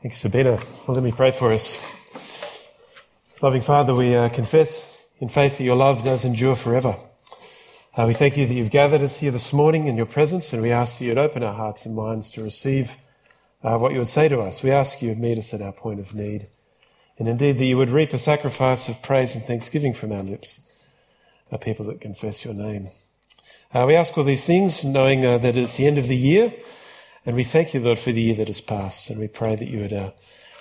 Thanks, Sabina. Well, let me pray for us. Loving Father, we uh, confess in faith that your love does endure forever. Uh, we thank you that you've gathered us here this morning in your presence, and we ask that you'd open our hearts and minds to receive uh, what you would say to us. We ask you to meet us at our point of need, and indeed that you would reap a sacrifice of praise and thanksgiving from our lips, a people that confess your name. Uh, we ask all these things knowing uh, that it's the end of the year, and we thank you, Lord, for the year that has passed, and we pray that you would uh,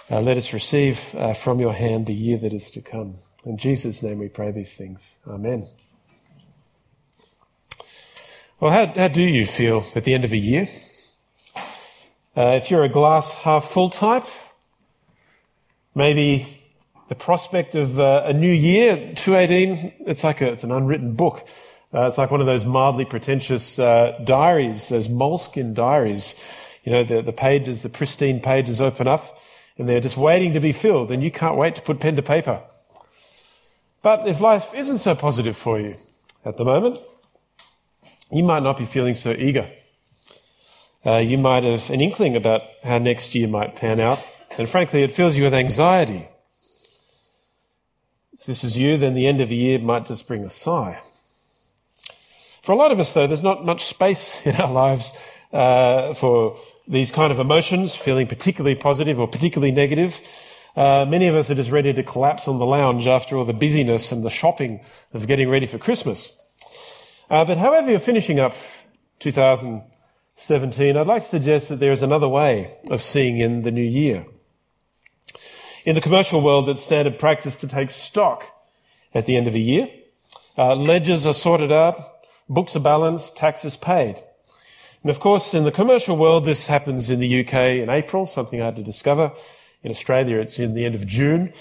uh, let us receive uh, from your hand the year that is to come. In Jesus' name we pray these things. Amen. Well, how, how do you feel at the end of a year? Uh, if you're a glass half full type, maybe the prospect of uh, a new year, 218, it's like a, it's an unwritten book. Uh, it's like one of those mildly pretentious uh, diaries, those moleskin diaries. You know, the, the pages, the pristine pages open up and they're just waiting to be filled and you can't wait to put pen to paper. But if life isn't so positive for you at the moment, you might not be feeling so eager. Uh, you might have an inkling about how next year might pan out, and frankly, it fills you with anxiety. If this is you, then the end of a year might just bring a sigh. For a lot of us, though, there's not much space in our lives uh, for these kind of emotions, feeling particularly positive or particularly negative. Uh, many of us are just ready to collapse on the lounge after all the busyness and the shopping of getting ready for Christmas. Uh, but however you're finishing up 2017, I'd like to suggest that there is another way of seeing in the new year. In the commercial world, it's standard practice to take stock at the end of a year. Uh, ledgers are sorted out, books are balanced, taxes paid. And of course, in the commercial world, this happens in the UK in April, something I had to discover. In Australia, it's in the end of June.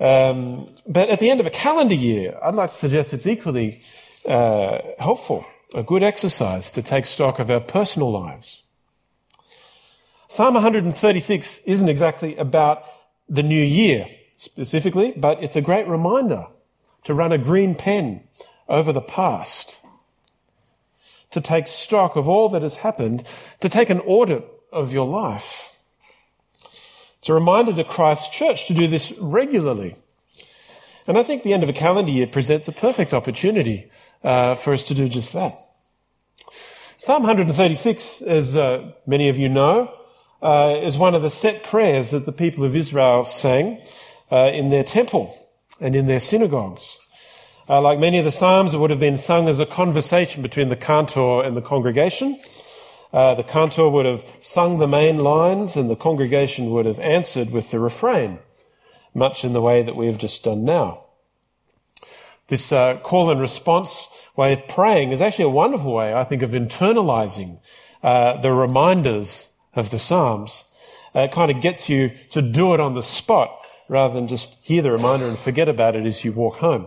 Um, but at the end of a calendar year, I'd like to suggest it's equally uh, helpful, a good exercise to take stock of our personal lives. Psalm 136 isn't exactly about the new year specifically, but it's a great reminder to run a green pen over the past to take stock of all that has happened, to take an audit of your life. It's a reminder to Christ's church to do this regularly. And I think the end of a calendar year presents a perfect opportunity uh, for us to do just that. Psalm 136, as uh, many of you know, uh, is one of the set prayers that the people of Israel sang uh, in their temple and in their synagogues. Uh, like many of the Psalms, it would have been sung as a conversation between the cantor and the congregation. Uh, the cantor would have sung the main lines and the congregation would have answered with the refrain, much in the way that we have just done now. This uh, call and response way of praying is actually a wonderful way, I think, of internalizing uh, the reminders of the Psalms. Uh, it kind of gets you to do it on the spot rather than just hear the reminder and forget about it as you walk home.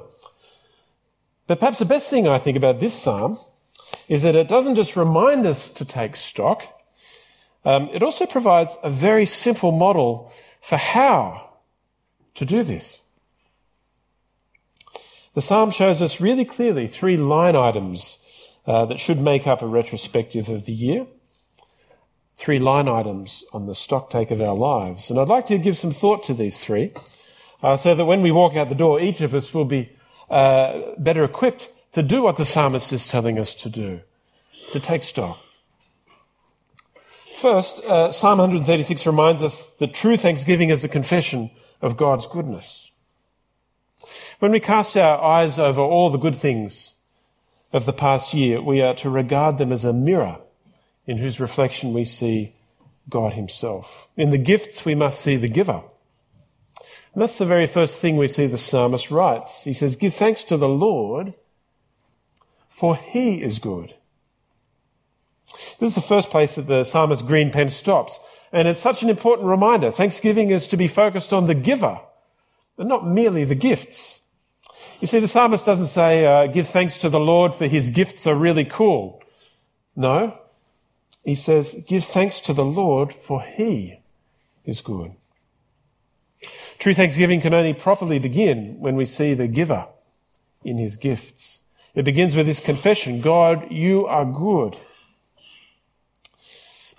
But perhaps the best thing I think about this psalm is that it doesn't just remind us to take stock, um, it also provides a very simple model for how to do this. The psalm shows us really clearly three line items uh, that should make up a retrospective of the year. Three line items on the stock take of our lives. And I'd like to give some thought to these three uh, so that when we walk out the door, each of us will be uh, better equipped to do what the psalmist is telling us to do, to take stock. First, uh, Psalm 136 reminds us that true thanksgiving is a confession of God's goodness. When we cast our eyes over all the good things of the past year, we are to regard them as a mirror in whose reflection we see God Himself. In the gifts, we must see the giver. And that's the very first thing we see the psalmist writes. He says, Give thanks to the Lord, for he is good. This is the first place that the psalmist's green pen stops. And it's such an important reminder. Thanksgiving is to be focused on the giver, and not merely the gifts. You see, the psalmist doesn't say, uh, give thanks to the Lord for his gifts are really cool. No. He says, give thanks to the Lord for he is good. True thanksgiving can only properly begin when we see the giver in his gifts. It begins with this confession God, you are good.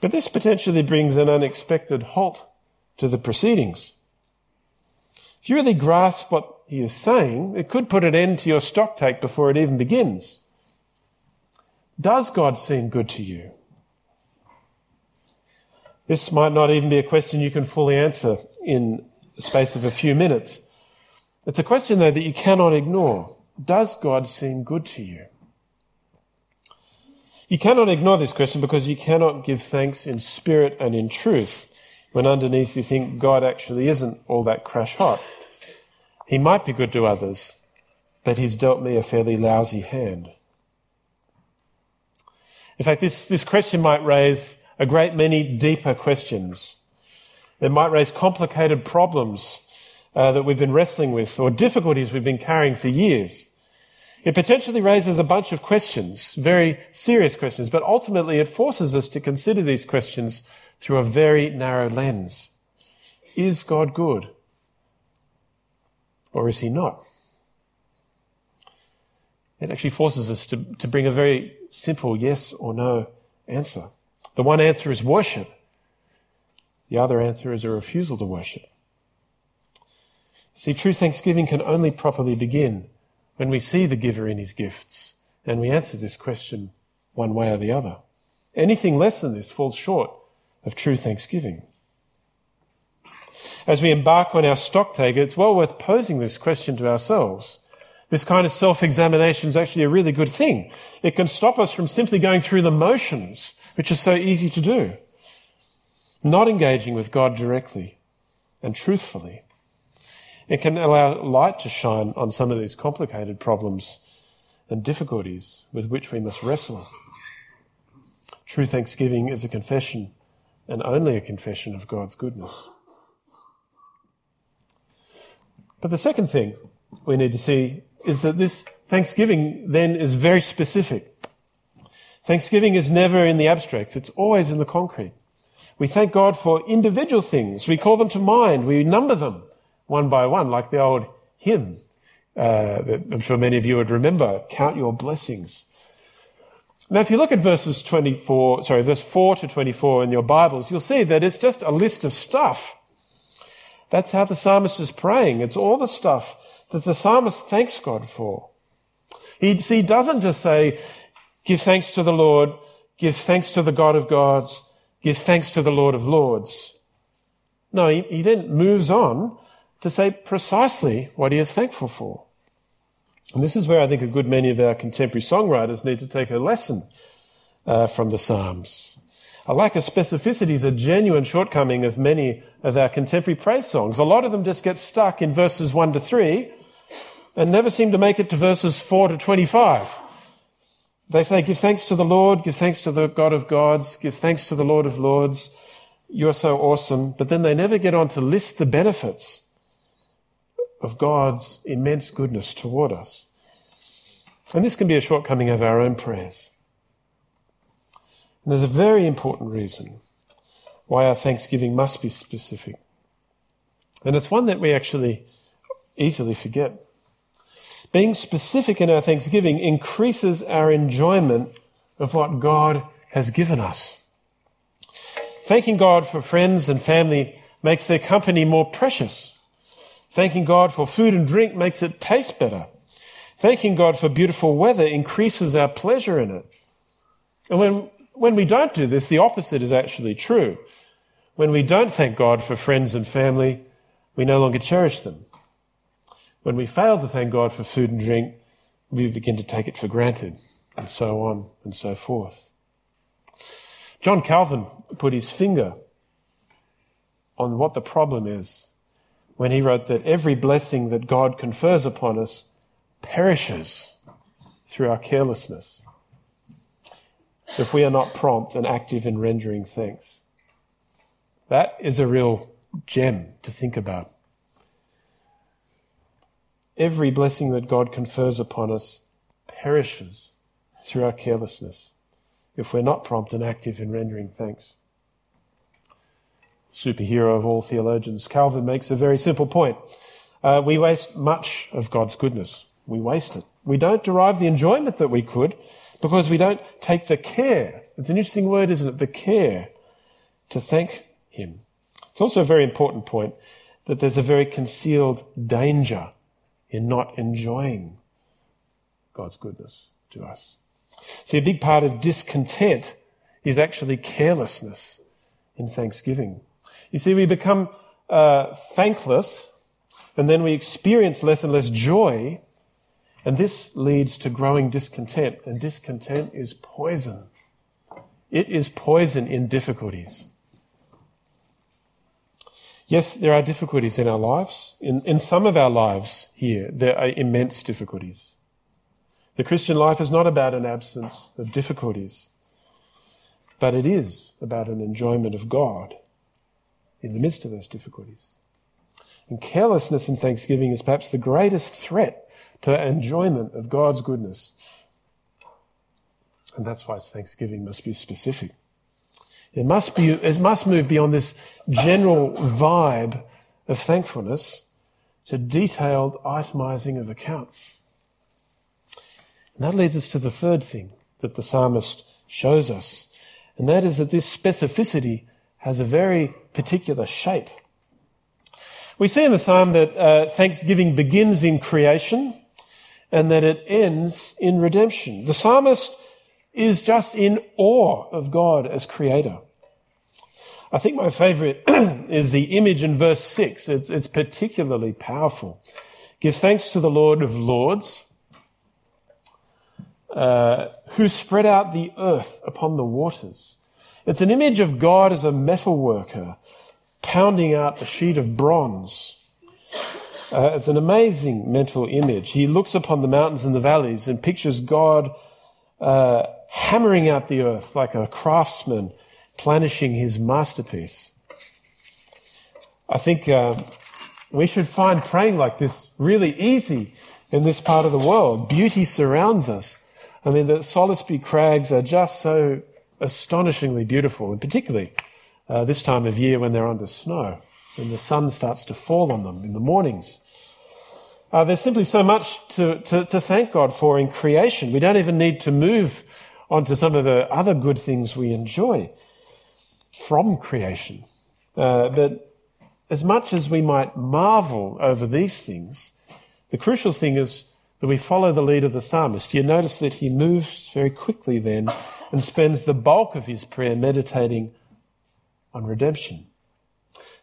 But this potentially brings an unexpected halt to the proceedings. If you really grasp what he is saying, it could put an end to your stock take before it even begins. Does God seem good to you? This might not even be a question you can fully answer in the space of a few minutes. It's a question, though, that you cannot ignore. Does God seem good to you? You cannot ignore this question because you cannot give thanks in spirit and in truth when underneath you think God actually isn't all that crash hot. He might be good to others, but he's dealt me a fairly lousy hand. In fact, this, this question might raise a great many deeper questions. It might raise complicated problems uh, that we've been wrestling with or difficulties we've been carrying for years. It potentially raises a bunch of questions, very serious questions, but ultimately it forces us to consider these questions through a very narrow lens. Is God good? Or is he not? It actually forces us to, to bring a very simple yes or no answer. The one answer is worship. The other answer is a refusal to worship. See, true thanksgiving can only properly begin when we see the giver in his gifts and we answer this question one way or the other. Anything less than this falls short of true thanksgiving. As we embark on our stock take, it's well worth posing this question to ourselves. This kind of self-examination is actually a really good thing. It can stop us from simply going through the motions, which is so easy to do. Not engaging with God directly and truthfully. It can allow light to shine on some of these complicated problems and difficulties with which we must wrestle. True thanksgiving is a confession and only a confession of God's goodness. But the second thing we need to see is that this thanksgiving then is very specific. Thanksgiving is never in the abstract, it's always in the concrete. We thank God for individual things. We call them to mind. We number them one by one, like the old hymn uh, that I'm sure many of you would remember. Count your blessings. Now, if you look at verses 24, sorry, verse 4 to 24 in your Bibles, you'll see that it's just a list of stuff. That's how the psalmist is praying. It's all the stuff that the psalmist thanks God for. He, he doesn't just say, give thanks to the Lord, give thanks to the God of gods, give thanks to the Lord of lords. No, he, he then moves on to say precisely what he is thankful for. And this is where I think a good many of our contemporary songwriters need to take a lesson uh, from the Psalms. A lack of specificity is a genuine shortcoming of many of our contemporary praise songs. A lot of them just get stuck in verses 1 to 3 and never seem to make it to verses 4 to 25. They say, give thanks to the Lord, give thanks to the God of gods, give thanks to the Lord of lords. You're so awesome. But then they never get on to list the benefits of God's immense goodness toward us. And this can be a shortcoming of our own prayers. And there's a very important reason why our thanksgiving must be specific. And it's one that we actually easily forget. Being specific in our thanksgiving increases our enjoyment of what God has given us. Thanking God for friends and family makes their company more precious. Thanking God for food and drink makes it taste better. Thanking God for beautiful weather increases our pleasure in it. And when, when we don't do this, the opposite is actually true. When we don't thank God for friends and family, we no longer cherish them. When we fail to thank God for food and drink, we begin to take it for granted, and so on and so forth. John Calvin put his finger on what the problem is when he wrote that every blessing that God confers upon us perishes through our carelessness if we are not prompt and active in rendering thanks. That is a real gem to think about. Every blessing that God confers upon us perishes through our carelessness if we're not prompt and active in rendering thanks superhero of all theologians, Calvin makes a very simple point. Uh, we waste much of God's goodness. We waste it. We don't derive the enjoyment that we could because we don't take the care. It's an interesting word, isn't it? The care to thank Him. It's also a very important point that there's a very concealed danger in not enjoying God's goodness to us. See, a big part of discontent is actually carelessness in thanksgiving. You see, we become uh, thankless and then we experience less and less joy, and this leads to growing discontent, and discontent is poison. It is poison in difficulties. Yes, there are difficulties in our lives. In, in some of our lives here, there are immense difficulties. The Christian life is not about an absence of difficulties, but it is about an enjoyment of God in the midst of those difficulties. And carelessness in thanksgiving is perhaps the greatest threat to enjoyment of God's goodness. And that's why thanksgiving must be specific. It must be, it must move beyond this general vibe of thankfulness to detailed itemizing of accounts. And that leads us to the third thing that the psalmist shows us, and that is that this specificity has a very particular shape. We see in the psalm that uh, thanksgiving begins in creation and that it ends in redemption. The psalmist is just in awe of God as creator. I think my favorite is the image in verse 6. It's, it's particularly powerful. Give thanks to the Lord of Lords, uh, who spread out the earth upon the waters. It's an image of God as a metal worker, pounding out a sheet of bronze. Uh, it's an amazing mental image. He looks upon the mountains and the valleys and pictures God uh, hammering out the earth like a craftsman planishing his masterpiece. I think uh, we should find praying like this really easy in this part of the world. Beauty surrounds us. I mean, the Salisbury Crags are just so astonishingly beautiful, and particularly uh, this time of year when they're under snow, when the sun starts to fall on them in the mornings. Uh, there's simply so much to, to, to thank God for in creation. We don't even need to move on to some of the other good things we enjoy from creation. Uh, but as much as we might marvel over these things, the crucial thing is that we follow the lead of the psalmist. You notice that he moves very quickly then and spends the bulk of his prayer meditating on redemption.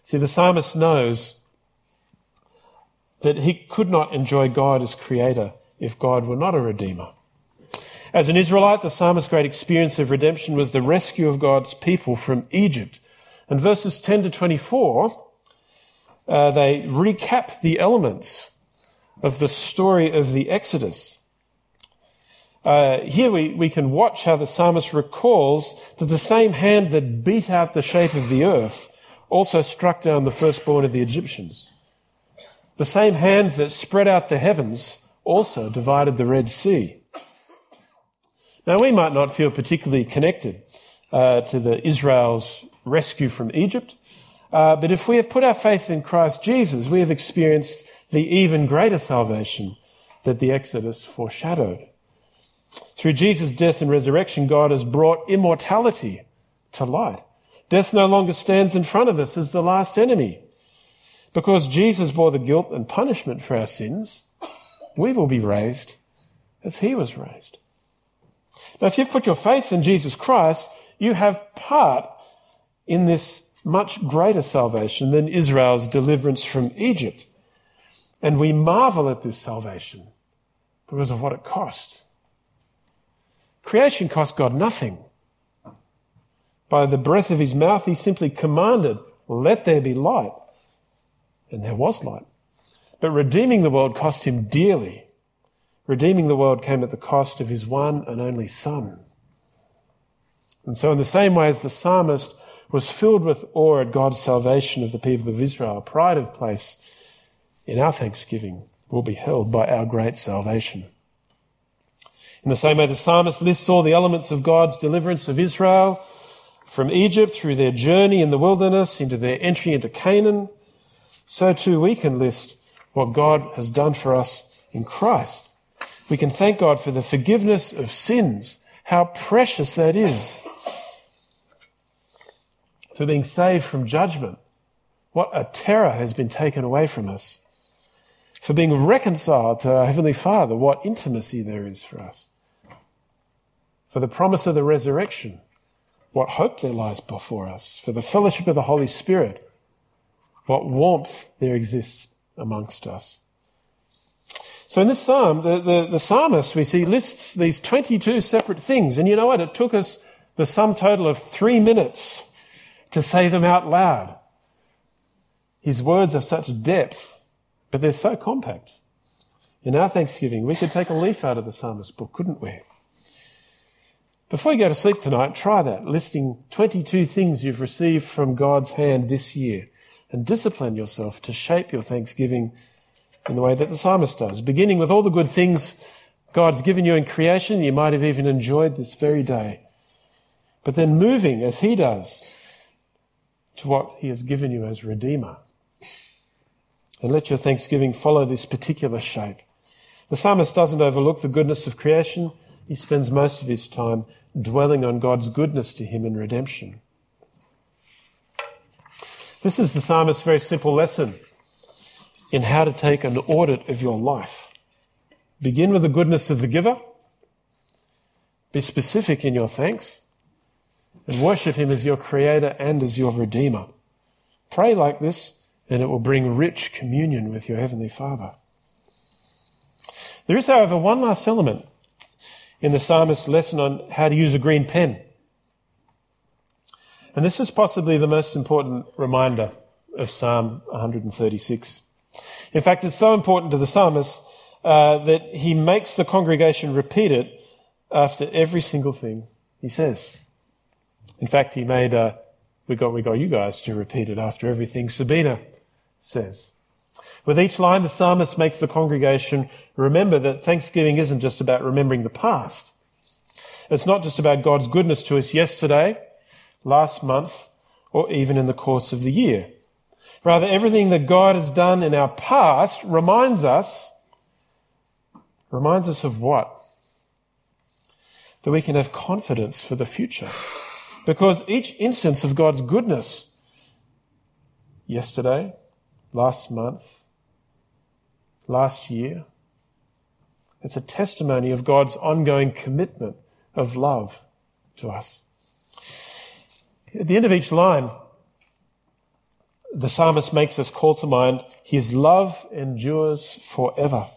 See, the psalmist knows that he could not enjoy God as creator if God were not a redeemer. As an Israelite, the psalmist's great experience of redemption was the rescue of God's people from Egypt. And verses 10 to 24, uh, they recap the elements of the story of the Exodus. Uh, here we, we can watch how the psalmist recalls that the same hand that beat out the shape of the earth also struck down the firstborn of the Egyptians. The same hands that spread out the heavens also divided the Red Sea. Now, we might not feel particularly connected uh, to the Israel's rescue from Egypt, uh, but if we have put our faith in Christ Jesus, we have experienced the even greater salvation that the Exodus foreshadowed. Through Jesus' death and resurrection, God has brought immortality to light. Death no longer stands in front of us as the last enemy. Because Jesus bore the guilt and punishment for our sins, we will be raised as he was raised. Now, if you've put your faith in Jesus Christ, you have part in this much greater salvation than Israel's deliverance from Egypt. And we marvel at this salvation because of what it cost. Creation cost God nothing. By the breath of his mouth, he simply commanded, let there be light. And there was light. But redeeming the world cost him dearly. Redeeming the world came at the cost of his one and only Son. And so, in the same way as the psalmist was filled with awe at God's salvation of the people of Israel, pride of place in our thanksgiving will be held by our great salvation. In the same way, the psalmist lists all the elements of God's deliverance of Israel from Egypt through their journey in the wilderness into their entry into Canaan. So too we can list what God has done for us in Christ. We can thank God for the forgiveness of sins. How precious that is. For being saved from judgment What a terror has been taken away from us. For being reconciled to our Heavenly Father, what intimacy there is for us. For the promise of the resurrection, what hope there lies before us. For the fellowship of the Holy Spirit, what warmth there exists amongst us. So in this psalm, the, the, the, psalmist, we see, lists these 22 separate things. And you know what? It took us the sum total of three minutes to say them out loud. His words have such depth, but they're so compact. In our Thanksgiving, we could take a leaf out of the psalmist's book, couldn't we? Before you go to sleep tonight, try that, listing 22 things you've received from God's hand this year, and discipline yourself to shape your Thanksgiving in the way that the psalmist does, beginning with all the good things God's given you in creation, you might have even enjoyed this very day. But then moving, as he does, to what he has given you as Redeemer. And let your thanksgiving follow this particular shape. The psalmist doesn't overlook the goodness of creation. He spends most of his time dwelling on God's goodness to him in redemption. This is the psalmist's very simple lesson in how to take an audit of your life. Begin with the goodness of the giver. Be specific in your thanks and worship him as your creator and as your redeemer. Pray like this and it will bring rich communion with your heavenly father. There is, however, one last element in the psalmist's lesson on how to use a green pen. And this is possibly the most important reminder of Psalm 136. In fact, it's so important to the psalmist uh, that he makes the congregation repeat it after every single thing he says. In fact, he made uh, we got we got you guys to repeat it after everything Sabina says. With each line, the psalmist makes the congregation remember that Thanksgiving isn't just about remembering the past. It's not just about God's goodness to us yesterday, last month, or even in the course of the year. Rather, everything that God has done in our past reminds us, reminds us of what? That we can have confidence for the future. Because each instance of God's goodness, yesterday, last month, last year, it's a testimony of God's ongoing commitment of love to us. At the end of each line, the psalmist makes us call to mind his love endures forever.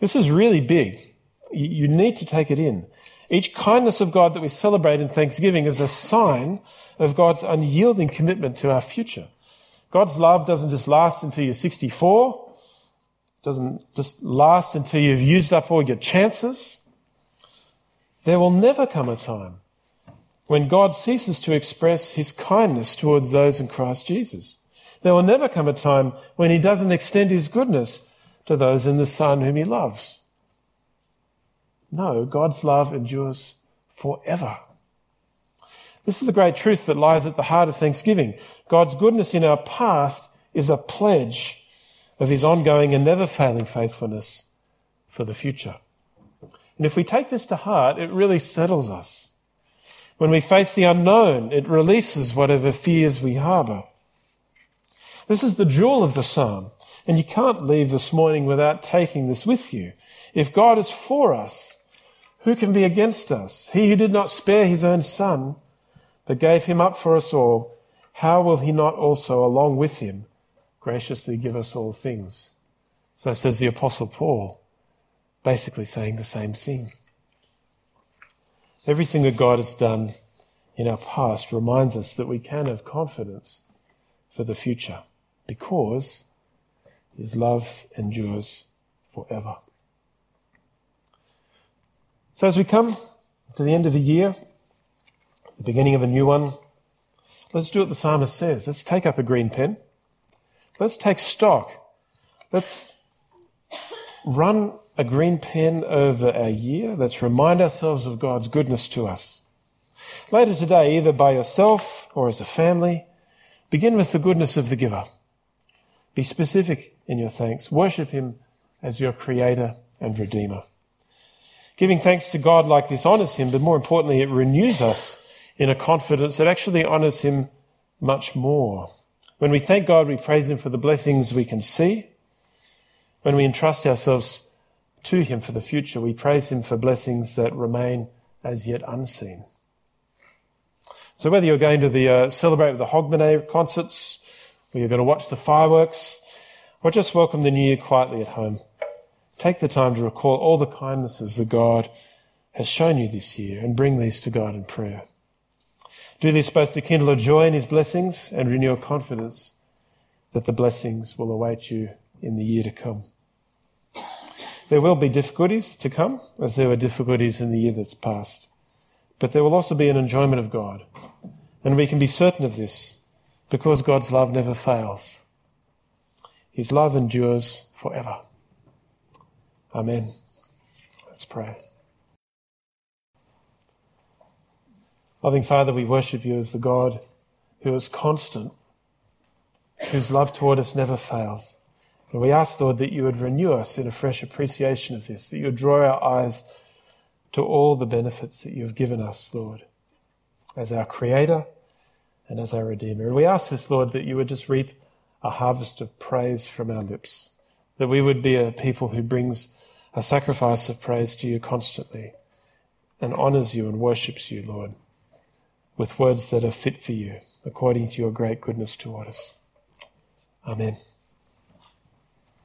This is really big. You need to take it in. Each kindness of God that we celebrate in Thanksgiving is a sign of God's unyielding commitment to our future. God's love doesn't just last until you're 64, doesn't just last until you've used up all your chances. There will never come a time when God ceases to express his kindness towards those in Christ Jesus. There will never come a time when he doesn't extend his goodness to those in the Son whom he loves. No, God's love endures forever. This is the great truth that lies at the heart of Thanksgiving. God's goodness in our past is a pledge of his ongoing and never failing faithfulness for the future. And if we take this to heart, it really settles us. When we face the unknown, it releases whatever fears we harbor. This is the jewel of the psalm. And you can't leave this morning without taking this with you. If God is for us, who can be against us? He who did not spare his own son, but gave him up for us all, how will he not also, along with him, graciously give us all things? So says the apostle Paul, basically saying the same thing. Everything that God has done in our past reminds us that we can have confidence for the future because his love endures forever. So as we come to the end of the year, the beginning of a new one, let's do what the psalmist says. Let's take up a green pen. Let's take stock. Let's run a green pen over a year. Let's remind ourselves of God's goodness to us. Later today, either by yourself or as a family, begin with the goodness of the giver. Be specific in your thanks. Worship Him as your Creator and Redeemer. Giving thanks to God like this honors Him, but more importantly, it renews us in a confidence that actually honors Him much more. When we thank God, we praise Him for the blessings we can see. When we entrust ourselves to Him for the future, we praise Him for blessings that remain as yet unseen. So whether you're going to the uh, celebrate the Hogmanay concerts, or you're going to watch the fireworks, or just welcome the new year quietly at home, take the time to recall all the kindnesses that God has shown you this year and bring these to God in prayer. Do this both to kindle a joy in His blessings and renew a confidence that the blessings will await you in the year to come. There will be difficulties to come, as there were difficulties in the year that's passed. But there will also be an enjoyment of God. And we can be certain of this because God's love never fails. His love endures forever. Amen. Let's pray. Loving Father, we worship you as the God who is constant, whose love toward us never fails. And we ask, Lord, that you would renew us in a fresh appreciation of this, that you would draw our eyes to all the benefits that you have given us, Lord, as our Creator and as our Redeemer. And we ask this, Lord, that you would just reap a harvest of praise from our lips, that we would be a people who brings a sacrifice of praise to you constantly and honors you and worships you, Lord with words that are fit for you, according to your great goodness toward us. Amen.